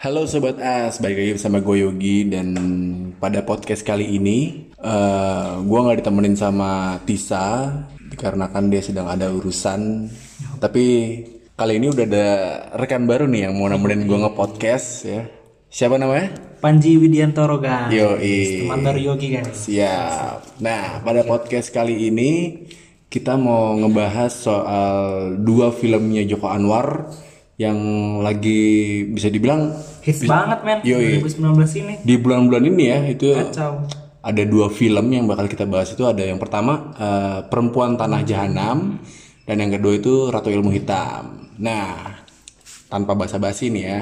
Halo Sobat As, balik lagi bersama gue Yogi dan pada podcast kali ini uh, gue nggak ditemenin sama Tisa dikarenakan dia sedang ada urusan. Tapi kali ini udah ada rekan baru nih yang mau nemenin gue nge-podcast ya. Siapa namanya? Panji Widiantoro guys. Yo, Teman Yogi guys. Siap. Nah, pada podcast kali ini kita mau ngebahas soal dua filmnya Joko Anwar yang lagi bisa dibilang Hits banget men Yoi. 2019 ini. di bulan-bulan ini ya itu Kacau. ada dua film yang bakal kita bahas itu ada yang pertama eh, Perempuan Tanah Jahanam dan yang kedua itu Ratu Ilmu Hitam. Nah, tanpa basa-basi nih ya,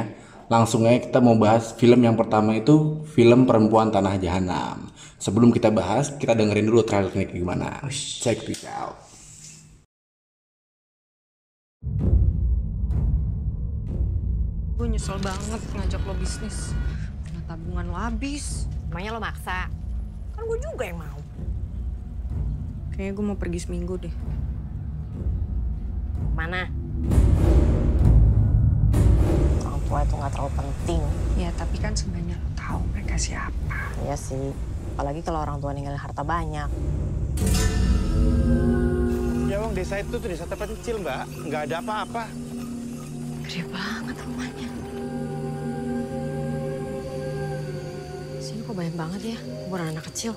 langsung aja kita mau bahas film yang pertama itu film Perempuan Tanah Jahanam. Sebelum kita bahas, kita dengerin dulu trailernya gimana. Check it out. Gue nyesel banget ngajak lo bisnis. Karena tabungan lo habis. Emangnya lo maksa? Kan gue juga yang mau. Kayaknya gue mau pergi seminggu deh. Mana? Orang tua itu nggak terlalu penting. Ya tapi kan sebenarnya lo tahu mereka siapa. Iya sih. Apalagi kalau orang tua ninggalin harta banyak. Ya uang desa itu tuh desa terpencil mbak, nggak ada apa-apa. Gede banget rumahnya. Sini kok banyak banget ya, kuburan anak kecil.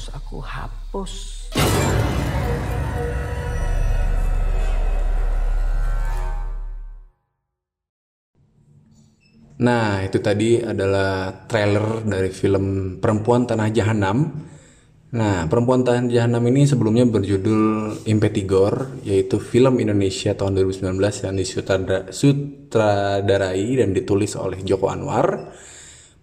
Harus aku hapus. Nah, itu tadi adalah trailer dari film Perempuan Tanah Jahanam. Nah, Perempuan Tanah Jahanam ini sebelumnya berjudul Impetigor, yaitu film Indonesia tahun 2019 yang disutradarai dan ditulis oleh Joko Anwar.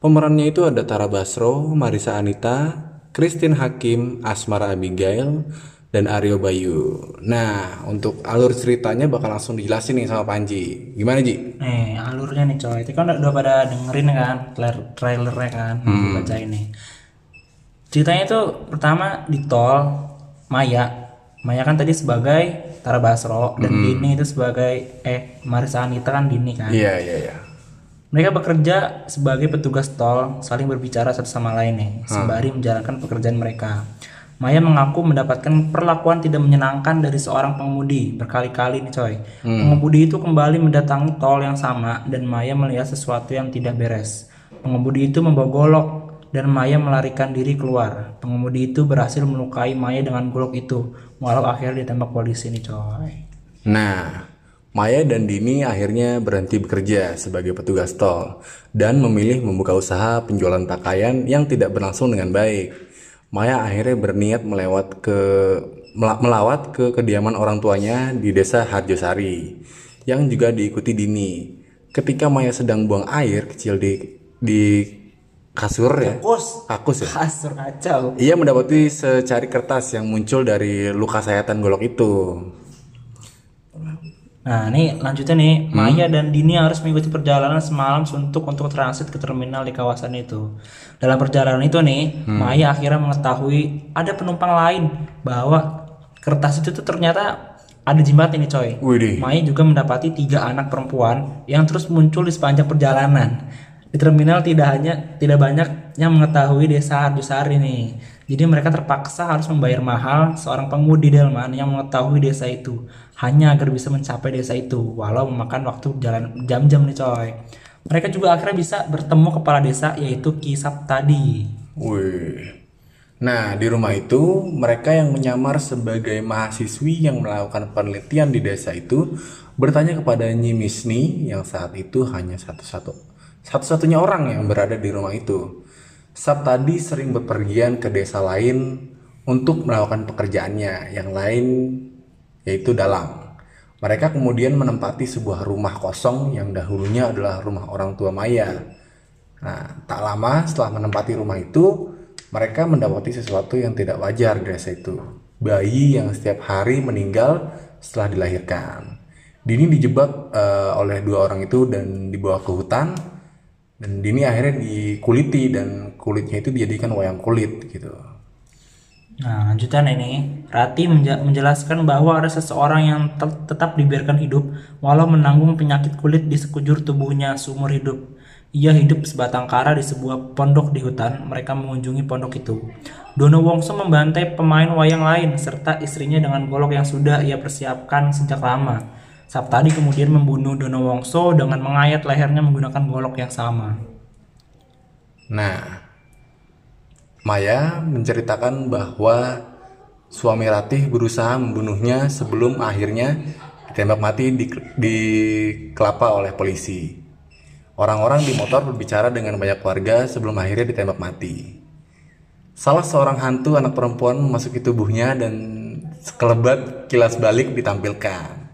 Pemerannya itu ada Tara Basro, Marisa Anita, Christine Hakim, Asmara Abigail, dan Aryo Bayu. Nah, untuk alur ceritanya bakal langsung dijelasin nih sama Panji. Gimana, Ji? Nih alurnya nih coy. Itu kan udah, udah pada dengerin kan trailer trailernya kan. Hmm. Baca ini. Ceritanya itu pertama di tol Maya. Maya kan tadi sebagai Tara Basro dan Dini itu sebagai eh Marisa Anita kan Dini kan. Iya, iya, iya. Mereka bekerja sebagai petugas tol, saling berbicara satu sama lain nih, sembari menjalankan pekerjaan mereka. Maya mengaku mendapatkan perlakuan tidak menyenangkan dari seorang pengemudi berkali-kali nih coy. Pengemudi itu kembali mendatangi tol yang sama dan Maya melihat sesuatu yang tidak beres. Pengemudi itu membawa golok dan Maya melarikan diri keluar. Pengemudi itu berhasil melukai Maya dengan golok itu, walau akhirnya ditembak polisi nih coy. Nah, Maya dan Dini akhirnya berhenti bekerja sebagai petugas tol dan memilih membuka usaha penjualan pakaian yang tidak berlangsung dengan baik. Maya akhirnya berniat melewat ke mela- melawat ke kediaman orang tuanya di desa Harjosari yang juga diikuti Dini. Ketika Maya sedang buang air kecil di di kasur ya. Kus, Kakus ya. kasur kacau. Ia mendapati secari kertas yang muncul dari luka sayatan golok itu. Nah, ini lanjutnya nih, Maya dan Dini harus mengikuti perjalanan semalam suntuk untuk transit ke terminal di kawasan itu. Dalam perjalanan itu nih, Maya akhirnya mengetahui ada penumpang lain bahwa kertas itu tuh ternyata ada jimat ini coy. Widih. Maya juga mendapati tiga anak perempuan yang terus muncul di sepanjang perjalanan. Di terminal tidak hanya tidak banyak yang mengetahui desa Arjusari nih. Jadi mereka terpaksa harus membayar mahal seorang pengudi delman yang mengetahui desa itu hanya agar bisa mencapai desa itu walau memakan waktu jalan jam-jam nih coy. Mereka juga akhirnya bisa bertemu kepala desa yaitu Ki Saptadi. Wih. Nah, di rumah itu mereka yang menyamar sebagai mahasiswi yang melakukan penelitian di desa itu bertanya kepada Nyi Misni yang saat itu hanya satu-satu satu-satunya orang yang berada di rumah itu. Saptadi sering berpergian ke desa lain untuk melakukan pekerjaannya, yang lain yaitu dalang. Mereka kemudian menempati sebuah rumah kosong yang dahulunya adalah rumah orang tua Maya. Nah, tak lama setelah menempati rumah itu, mereka mendapati sesuatu yang tidak wajar di desa itu. Bayi yang setiap hari meninggal setelah dilahirkan. Dini dijebak eh, oleh dua orang itu dan dibawa ke hutan. Dan Dini akhirnya dikuliti dan kulitnya itu dijadikan wayang kulit gitu. Nah, lanjutan ini, Rati menjelaskan bahwa ada seseorang yang tet- tetap dibiarkan hidup walau menanggung penyakit kulit di sekujur tubuhnya seumur hidup. Ia hidup sebatang kara di sebuah pondok di hutan. Mereka mengunjungi pondok itu. Dono Wongso membantai pemain wayang lain serta istrinya dengan golok yang sudah ia persiapkan sejak lama. Saptadi kemudian membunuh Dono Wongso dengan mengayat lehernya menggunakan golok yang sama. Nah, Maya menceritakan bahwa suami Ratih berusaha membunuhnya sebelum akhirnya ditembak mati di, di kelapa oleh polisi. Orang-orang di motor berbicara dengan banyak warga sebelum akhirnya ditembak mati. Salah seorang hantu anak perempuan memasuki tubuhnya dan sekelebat kilas balik ditampilkan.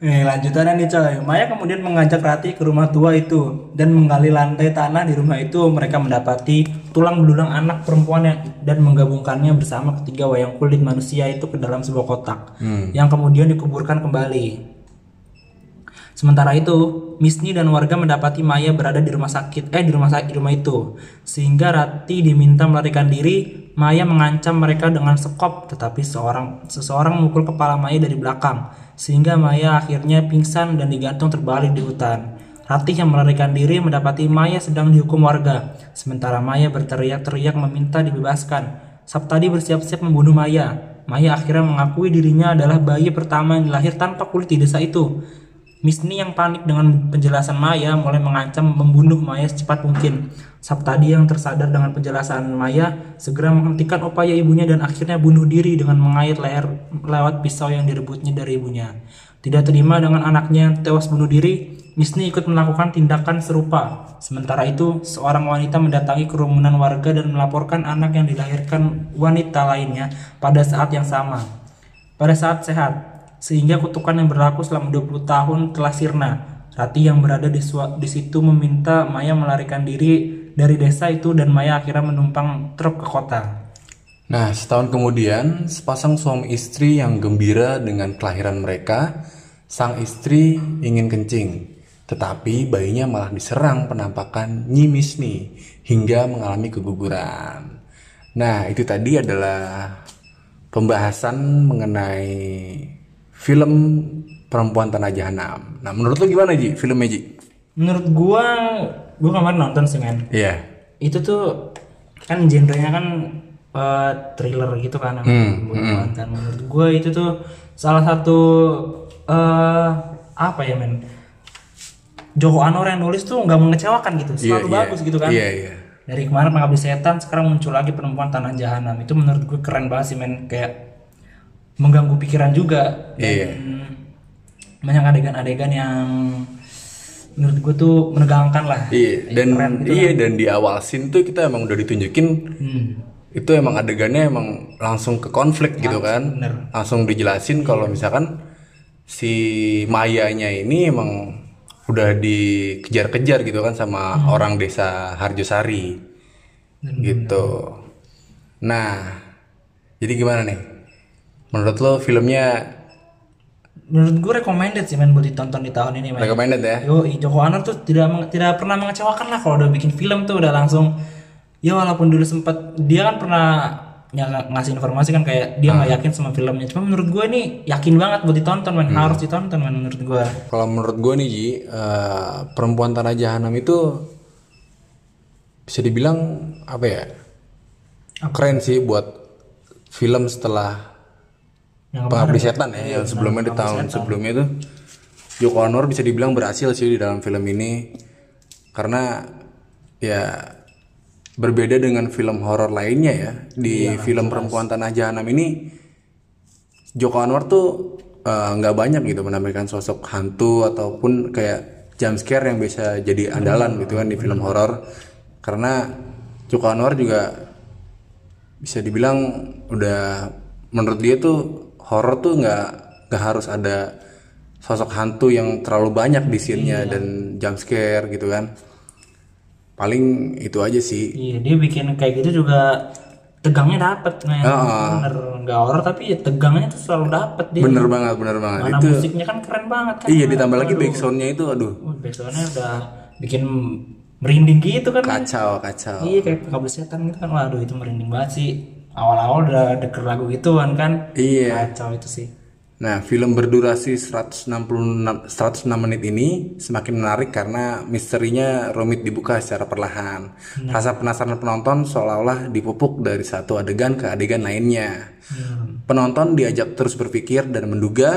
Nih lanjutannya nih coy. Maya kemudian mengajak Rati ke rumah tua itu dan menggali lantai tanah di rumah itu. Mereka mendapati tulang belulang anak perempuannya dan menggabungkannya bersama ketiga wayang kulit manusia itu ke dalam sebuah kotak yang kemudian dikuburkan kembali. Sementara itu, Misni dan warga mendapati Maya berada di rumah sakit, eh di rumah sakit rumah itu, sehingga Rati diminta melarikan diri. Maya mengancam mereka dengan sekop, tetapi seorang seseorang memukul kepala Maya dari belakang, sehingga Maya akhirnya pingsan dan digantung terbalik di hutan. Ratih yang melarikan diri mendapati Maya sedang dihukum warga, sementara Maya berteriak-teriak meminta dibebaskan. Saptadi bersiap-siap membunuh Maya. Maya akhirnya mengakui dirinya adalah bayi pertama yang dilahir tanpa kulit di desa itu. Misni yang panik dengan penjelasan Maya mulai mengancam membunuh Maya secepat mungkin. Saptadi yang tersadar dengan penjelasan Maya segera menghentikan upaya ibunya dan akhirnya bunuh diri dengan mengait leher lewat pisau yang direbutnya dari ibunya. Tidak terima dengan anaknya tewas bunuh diri, Misni ikut melakukan tindakan serupa. Sementara itu, seorang wanita mendatangi kerumunan warga dan melaporkan anak yang dilahirkan wanita lainnya pada saat yang sama. Pada saat sehat, sehingga kutukan yang berlaku selama 20 tahun telah sirna. Rati yang berada di, di situ meminta Maya melarikan diri dari desa itu dan Maya akhirnya menumpang truk ke kota. Nah, setahun kemudian, sepasang suami istri yang gembira dengan kelahiran mereka, sang istri ingin kencing, tetapi bayinya malah diserang penampakan Nyi Misni hingga mengalami keguguran. Nah, itu tadi adalah pembahasan mengenai film Perempuan Tanah Jahanam. Nah, menurut lu gimana Ji filmnya Ji? Menurut gua, gua kemarin nonton sih men. Iya. Itu tuh kan genrenya kan eh, thriller gitu kan, pembunuhan kan. Menurut gua itu tuh salah satu eh apa ya men? Joko Anwar yang nulis tuh nggak mengecewakan gitu, selalu Iya, bagus iya. gitu kan. Iya, iya. Dari kemarin pengabdi setan, sekarang muncul lagi perempuan tanah jahanam. Itu menurut gue keren banget sih men, kayak mengganggu pikiran juga. Dan Iya. banyak adegan-adegan yang menurut gue tuh menegangkan lah. Iya, dan Keren gitu iya dan di awal scene tuh kita emang udah ditunjukin Hmm. itu emang adegannya emang langsung ke konflik gitu kan. bener. Langsung dijelasin kalau misalkan si Mayanya ini emang udah dikejar-kejar gitu kan sama Hmm. orang desa Harjosari. Gitu. Nah, jadi gimana nih? Menurut lo filmnya Menurut gue recommended sih men buat ditonton di tahun ini men. recommended ya? Yo, Joko Anwar tuh tidak meng- tidak pernah mengecewakan lah kalau udah bikin film tuh udah langsung ya walaupun dulu sempat dia kan pernah ya, ng- ngasih informasi kan kayak dia nggak yakin sama filmnya cuma menurut gue ini yakin banget buat ditonton men harus ditonton men menurut gue Kalau menurut gue nih Ji, eh, perempuan tanah jahanam itu bisa dibilang apa ya? Keren sih buat film setelah yang Pengabdi Setan ya, yang sebelumnya di tahun sebelumnya itu Joko Anwar bisa dibilang berhasil sih di dalam film ini. Karena ya berbeda dengan film horor lainnya ya di film Perempuan Tanah Jahanam ini Joko Anwar tuh eh, nggak banyak gitu menampilkan sosok hantu ataupun kayak jump scare yang bisa jadi andalan gitu kan di film horor. Karena Joko Anwar juga bisa dibilang udah menurut dia tuh horor tuh nggak nggak harus ada sosok hantu yang terlalu banyak di scene-nya dan jump scare gitu kan paling itu aja sih Iya, dia bikin kayak gitu juga tegangnya dapet men. Bener nggak horor tapi ya tegangnya tuh selalu dapet dia. bener banget bener banget Mana itu musiknya kan keren banget kan. iya ditambah lagi backsoundnya itu aduh Uh, backsoundnya udah bikin merinding gitu kan. kacau kacau Iya kayak kabel setan gitu kan. Waduh itu merinding banget sih. Awal-awal udah deker lagu gituan kan. iya Kacau itu sih. Nah, film berdurasi 166 106 menit ini semakin menarik karena misterinya rumit dibuka secara perlahan. Rasa penasaran penonton seolah-olah dipupuk dari satu adegan ke adegan lainnya. Penonton diajak terus berpikir dan menduga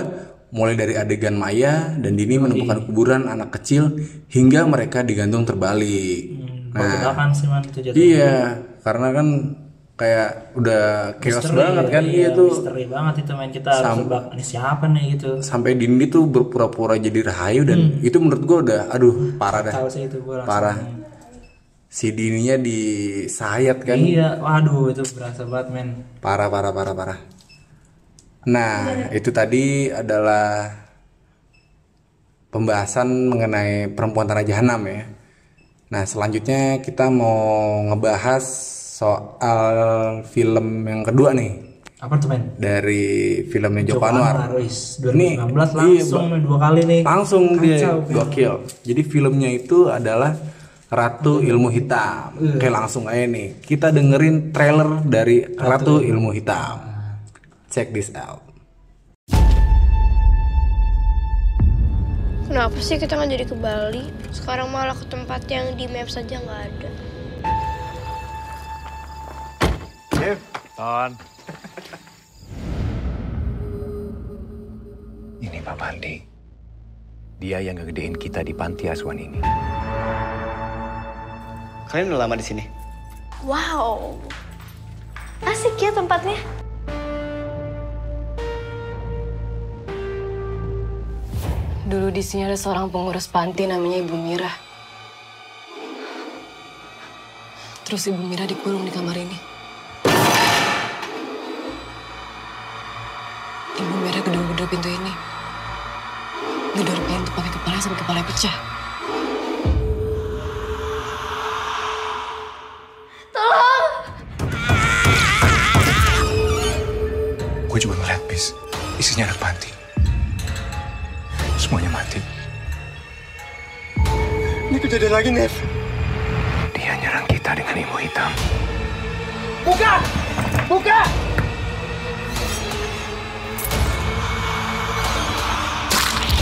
mulai dari adegan Maya dan Dini menemukan kuburan anak kecil hingga mereka digantung terbalik. Nah, kan sih man itu jatuh. Iya, karena kan kayak udah chaos banget kan. iya tuh Misteri banget itu main kita harus ini siapa nih? gitu. sampai Dindi tuh berpura-pura jadi Rahayu dan itu menurut gue udah aduh parah dah. sih itu langsung. parah. si Dininya disayat kan. Iya, waduh itu berasa banget men. parah parah parah parah. Nah itu tadi adalah pembahasan mengenai perempuan tanah jahanam ya. Nah selanjutnya kita mau ngebahas soal film yang kedua nih. Apa tuh men? dari filmnya Joko Anwar. Wis, Ini, 2019 iya, langsung nih, dua kali nih. langsung dia. Kacau, gokil. Jadi filmnya itu adalah Ratu Ilmu Hitam. Oke langsung aja nih. Kita dengerin trailer dari Ratu, Ilmu Hitam. Check this out. Kenapa sih kita nggak jadi ke Bali? Sekarang malah ke tempat yang di map saja nggak ada. Ton. Ini Pak Bandi. Dia yang ngegedein kita di panti asuhan ini. Kalian udah lama di sini? Wow, asik ya tempatnya. Dulu di sini ada seorang pengurus panti namanya Ibu Mira. Terus Ibu Mira dikurung di kamar ini. Pintu ini. Gedor pintu pakai kepala sampai kepala pecah. Gue juga ngeliat bis. Isinya anak panti. Semuanya mati. Ini kejadian lagi, Nev. Dia nyerang kita dengan ilmu hitam. Buka! Buka!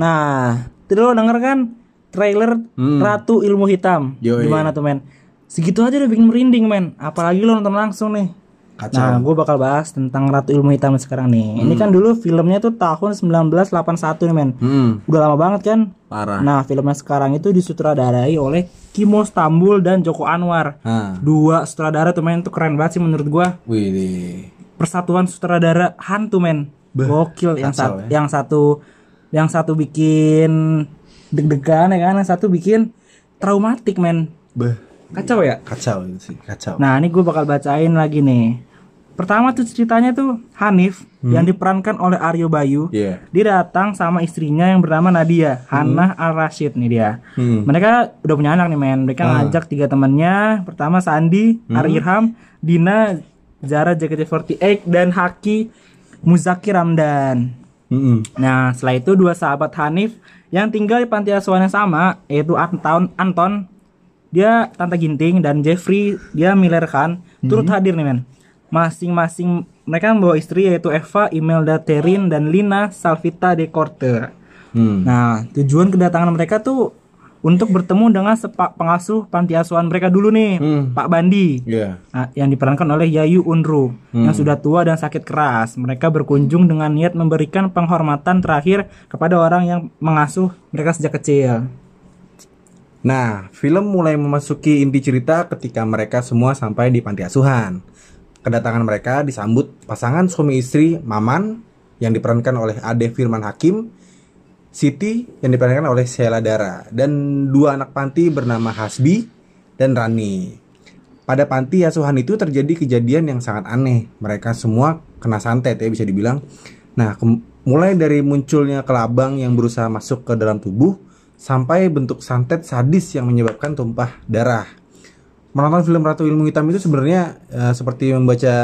Nah, itu lo denger kan trailer Ratu Ilmu Hitam. Hmm. Yoi. Gimana tuh men? Segitu aja udah bikin merinding men. Apalagi lo nonton langsung nih. Nah, gue bakal bahas tentang Ratu Ilmu Hitam sekarang nih. Ini kan dulu filmnya tuh tahun 1981 nih men. hmm Udah lama banget kan? parah Nah, filmnya sekarang itu disutradarai oleh Kimo Stambul dan Joko Anwar. nah Dua sutradara tuh men tuh keren banget sih menurut wih nih. Persatuan sutradara hantu men. Gokil yang kacau satu ya. yang satu yang satu bikin deg-degan ya kan, yang satu bikin traumatik men. Beh, Kacau ya? kacau sih kacau Nah, ini gue bakal bacain lagi nih. Pertama tuh ceritanya tuh Hanif yang diperankan oleh Aryo Bayu. Hmm. Iya. Dia datang sama istrinya yang bernama Nadia, Hannah Al Rashid nih dia. Hmm. Mereka udah punya anak nih men. Mereka Ah. ngajak tiga temannya. Pertama Sandi, Hmm. Ari Irham, Dina Zara JKT48 dan Haki Muzaki Ramdan. Nah, setelah itu dua sahabat Hanif yang tinggal di panti asuhan yang sama, yaitu Anton, Anton, dia Tante Ginting dan Jeffrey, dia Miller Khan, turut hadir nih men. Masing-masing mereka membawa istri yaitu Eva, Imelda Terin dan Lina Salvita de Korte. Nah, tujuan kedatangan mereka tuh untuk bertemu dengan sepak pengasuh panti asuhan mereka dulu nih, Pak Bandi. Iya. Nah, yang diperankan oleh Yayu Unru yang sudah tua dan sakit keras. Mereka berkunjung dengan niat memberikan penghormatan terakhir kepada orang yang mengasuh mereka sejak kecil. Nah, film mulai memasuki inti cerita ketika mereka semua sampai di panti asuhan. Kedatangan mereka disambut pasangan suami istri Maman yang diperankan oleh Ade Firman Hakim, Siti yang diperankan oleh Sheila Dara, dan dua anak panti bernama Hasbi dan Rani. Pada panti asuhan itu terjadi kejadian yang sangat aneh. Mereka semua kena santet ya bisa dibilang. Nah, mulai dari munculnya kelabang yang berusaha masuk ke dalam tubuh sampai bentuk santet sadis yang menyebabkan tumpah darah. Menonton film Ratu Ilmu Hitam itu sebenarnya eh, seperti membaca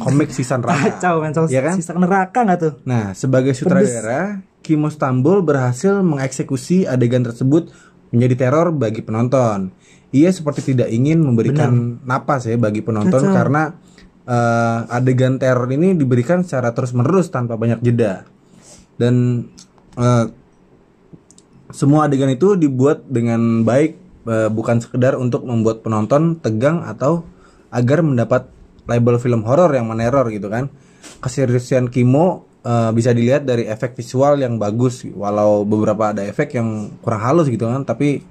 komik sisa neraka. Kacau Iya kan? sisa neraka nggak tuh? Nah, sebagai sutradara, Kimo Stambul berhasil mengeksekusi adegan tersebut menjadi teror bagi penonton. Ia seperti tidak ingin memberikan napas ya bagi penonton Kacau. karena eh, adegan teror ini diberikan secara terus-menerus tanpa banyak jeda. Dan eh, semua adegan itu dibuat dengan baik eh, bukan sekedar untuk membuat penonton tegang atau agar mendapat label film horor yang meneror gitu kan. Keseriusan Kimo eh, bisa dilihat dari efek visual yang bagus walau beberapa ada efek yang kurang halus gitu kan tapi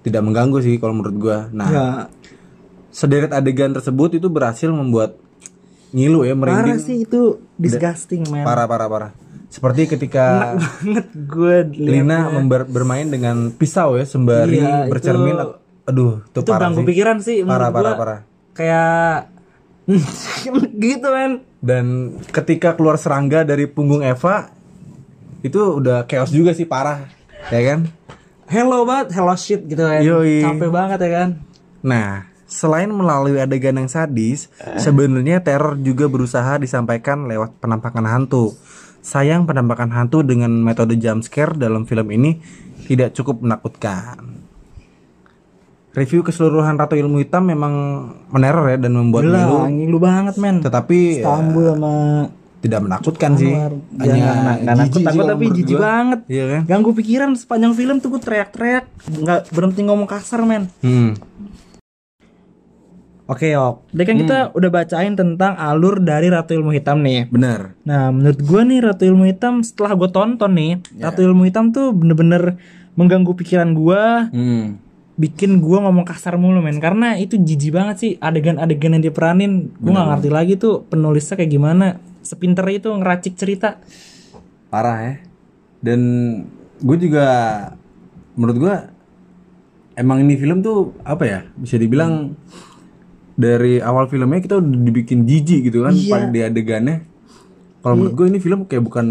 tidak mengganggu sih kalau menurut gua. Nah, Ya, sederet adegan tersebut itu berhasil membuat ngilu ya merinding. parah sih itu disgusting men. Parah parah parah. Seperti ketika banget gue Lina member- bermain dengan pisau ya sembari Iya, itu- bercermin. Aduh, itu, itu parah ganggu sih. pikiran sih Parah parah parah. Kayak gitu men. Dan ketika keluar serangga dari punggung Eva itu udah chaos juga sih parah, ya kan? Hello banget, hello shit gitu kan. Yoi. Capek banget ya kan. Nah, selain melalui adegan yang sadis, sebenarnya teror juga berusaha disampaikan lewat penampakan hantu. Sayang penampakan hantu dengan metode jump scare dalam film ini tidak cukup menakutkan. Review keseluruhan Ratu Ilmu Hitam memang meneror ya dan membuat Gila, ngilu, ngilu banget men. tetapi ya, Istanbul sama tidak menakutkan sih. Hanya Ya, nggak- jijik nakut takut tapi jijik banget. Iya kan? Ganggu pikiran sepanjang film tuh gue teriak-teriak, nggak berhenti ngomong kasar men. Hmm. Oke ok. Tadi kan kita udah bacain tentang alur dari Ratu Ilmu Hitam nih. Benar. Nah menurut gue nih Ratu Ilmu Hitam setelah gue tonton nih, Ratu Ilmu Hitam tuh bener-bener mengganggu pikiran gue, Hmm. Bikin gue ngomong kasar mulu men. Karena itu jijik banget sih adegan-adegan yang diperanin. Gue nggak ngerti lagi tuh penulisnya kayak gimana. Sepinter itu ngeracik cerita. parah ya dan gue juga menurut gue emang ini film tuh apa ya bisa dibilang dari awal filmnya kita udah dibikin jijik gitu kan Iya. pada di adegannya kalau menurut gue ini film kayak bukan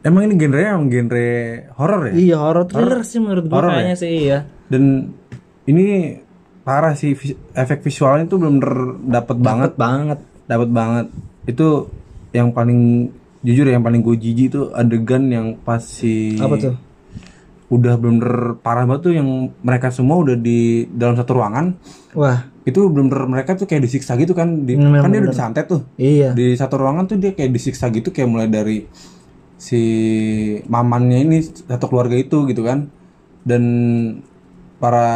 emang ini genre emang genre horor ya Iya horror thriller sih menurut gue Horror kayaknya ya? sih iya. Dan ini parah sih efek visualnya tuh bener-bener dapet banget. banget. dapat banget. Itu yang paling jujur ya yang paling gue jijik tuh adegan yang pas si Apa tuh? udah bener parah banget tuh yang mereka semua udah di dalam satu ruangan. Wah. Itu bener bener mereka tuh kayak disiksa gitu kan di, Bener, kan dia udah disantet tuh. Iya. di satu ruangan tuh dia kayak disiksa gitu kayak mulai dari si mamannya ini satu keluarga itu gitu kan. Dan para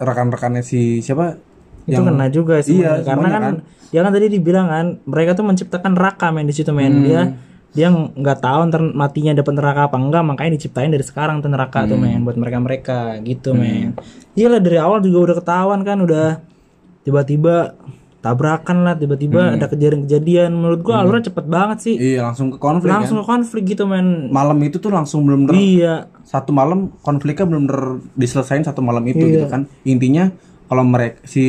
rekan-rekannya si siapa? Itu kena juga sih iya, karena semuanya kan, dia kan tadi dibilang kan mereka tuh menciptakan neraka men di situ men. Hmm. dia dia nggak tahu ntar matinya dapat neraka apa enggak makanya diciptain dari sekarang tuh neraka tuh Hmm. men buat mereka mereka gitu men. Iyalah dari awal juga udah ketahuan kan udah tiba-tiba tabrakan lah tiba-tiba ada kejadian-kejadian. Menurut gua alurnya cepet banget sih. Hmm. iya langsung ke konflik langsung kan? ke konflik gitu men. Malam itu tuh langsung bener-bener iya. satu malam konfliknya bener-bener diselesain satu malam itu Iya. gitu kan. Intinya kalau mereka si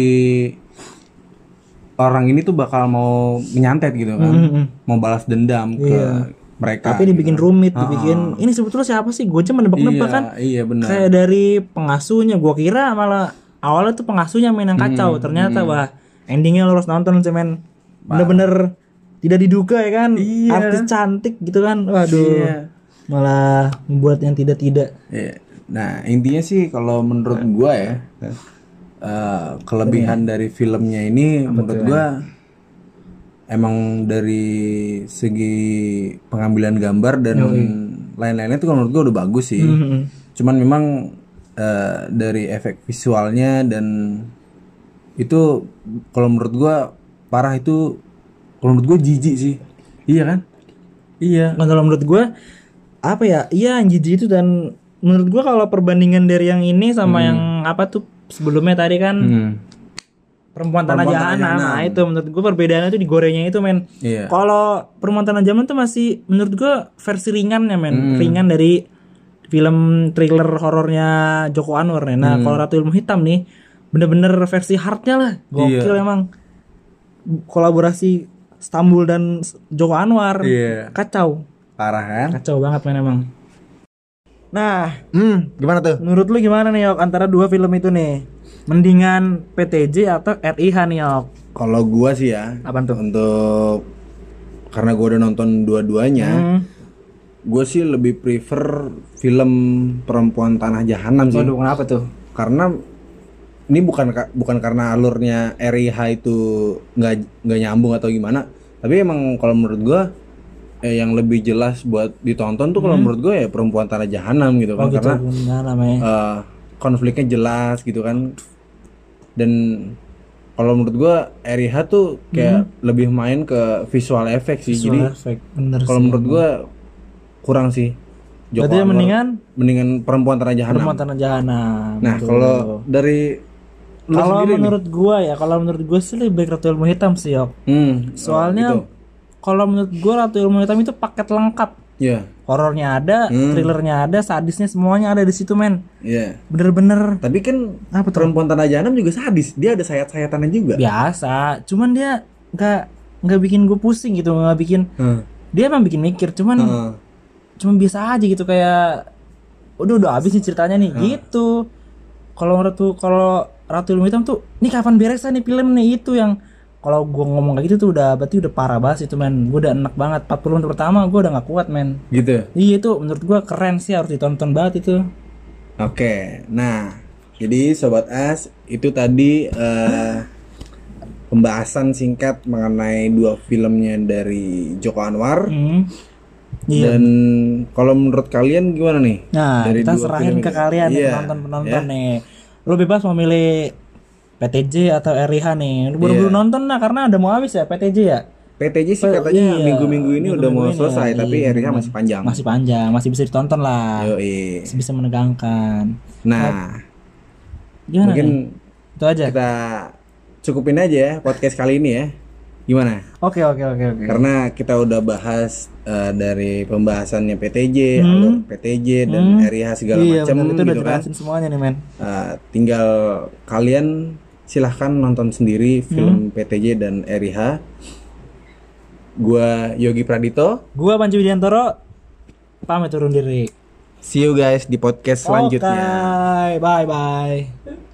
orang ini tuh bakal mau menyantet gitu kan. Mhm. mau balas dendam ke Iya. mereka tapi dibikin gitu. rumit Ah, dibikin ini sebetulnya siapa sih? Gue cuma nebak-nebak iya kan. iya benar kayak dari pengasuhnya. Gua kira malah awalnya tuh pengasuhnya main yang kacau. Ternyata wah endingnya lo harus nonton sih men. Bener-bener tidak diduga ya kan? Iya. artis cantik gitu kan? Waduh. Iya. malah membuat yang tidak tidak Iya. Nah intinya sih kalau menurut gua ya eh, kelebihan dari filmnya ini menurut gua emang dari segi pengambilan gambar dan lain-lainnya itu menurut gua udah bagus sih. Cuman memang eh, dari efek visualnya dan itu kalau menurut gua parah itu kalau menurut gua jijik sih. Iya kan? Iya. Nah, kalau menurut gue apa ya iya jijik itu dan menurut gue kalau perbandingan dari yang ini sama yang apa tuh sebelumnya tadi kan Hmm. perempuan tanah jahanam nah itu menurut gue perbedaannya tuh di gorengnya itu men Iya. kalau perempuan tanah jahanam tuh masih menurut gue versi ringan ya men Hmm. ringan dari film thriller horornya Joko Anwar nih. Hmm. nah kalau Ratu Ilmu Hitam nih bener-bener versi hardnya lah gokil Iya. emang kolaborasi Stambul dan Joko Anwar Iya. kacau Parah kan? kacau banget men emang nah Hmm, gimana tuh? menurut lu gimana nih Yok antara dua film itu nih mendingan PTJ atau RIH nih Yok Kalau gua sih ya, Apaan tuh? Untuk karena gua udah nonton dua-duanya, Hmm. gue sih lebih prefer film Perempuan Tanah Jahanam sih. Waduh, kenapa tuh? Karena ini bukan ka- bukan karena alurnya RIH itu nggak nggak nyambung atau gimana, tapi emang kalau menurut gua eh, yang lebih jelas buat ditonton tuh kalau menurut gue ya Perempuan Tanah Jahanam gitu Hmm. Oh kan gitu, karena benar eh, konfliknya jelas gitu kan. Dan kalau menurut gua RIH tuh kayak lebih main ke visual effect sih. Visual jadi effect, bener kalau menurut gua kurang sih. Joko Berarti Anwar. mendingan? Mendingan perempuan tanah jahanam. Perempuan Tanah Jahanam. nah kalau dari kalau sendiri nih. menurut gua ya, kalau menurut gua sih lebih baik Ratu Ilmu Hitam sih, Yok. hmm, Soalnya oh, gitu. kalau menurut gua Ratu Ilmu Hitam itu paket lengkap. ya Horornya ada, Hmm. thrillernya ada, sadisnya semuanya ada di situ, men. ya Bener-bener tapi kan Apa tuh? perempuan tanah jahanam juga sadis dia ada sayat-sayatannya juga biasa. Cuman dia nggak nggak bikin gue pusing gitu, nggak bikin Hmm. dia emang bikin mikir, cuman Heeh. cuma biasa aja gitu kayak udah udah habis nih ceritanya nih gitu kalau ratu kalau ratu ilmu hitam tuh nih kapan beresnya nih film nih itu yang kalau gua ngomong kayak gitu tuh udah berarti udah parah banget itu men gua udah enak banget 40 menit pertama gua udah nggak kuat men gitu iya itu menurut gua keren sih harus ditonton banget itu Oke, nah jadi sobat as itu tadi eh, pembahasan singkat mengenai dua filmnya dari Joko Anwar Hmm. Iya. dan kalau menurut kalian gimana nih? Nah, Dari kita serahin ke ini? kalian nih Iya, penonton-penonton ya. nih. Lu bebas mau milih PTJ atau RIH nih. Lu Buru-buru Iya. nonton lah karena udah mau habis ya PTJ ya. PTJ sih katanya iya, minggu-minggu ini udah mau ini selesai, ya, tapi iya, RIH masih panjang. Masih panjang, masih bisa ditonton lah. Yoi. Masih bisa menegangkan. Nah, Gimana mungkin nih? Itu aja. kita cukupin aja ya podcast kali ini ya. Gimana? Oke, oke, oke, oke. Karena kita udah bahas eh, dari pembahasannya PTJ, Hmm. alur PTJ dan Hmm. RIH segala iya, macam itu udah gitu kan. semuanya nih, men. Uh, tinggal kalian silahkan nonton sendiri Hmm. film PTJ dan RIH. Gua Yogi Pradito. Gua Panji Widiantoro pamit turun diri. See you guys di podcast selanjutnya. Oke, bye bye.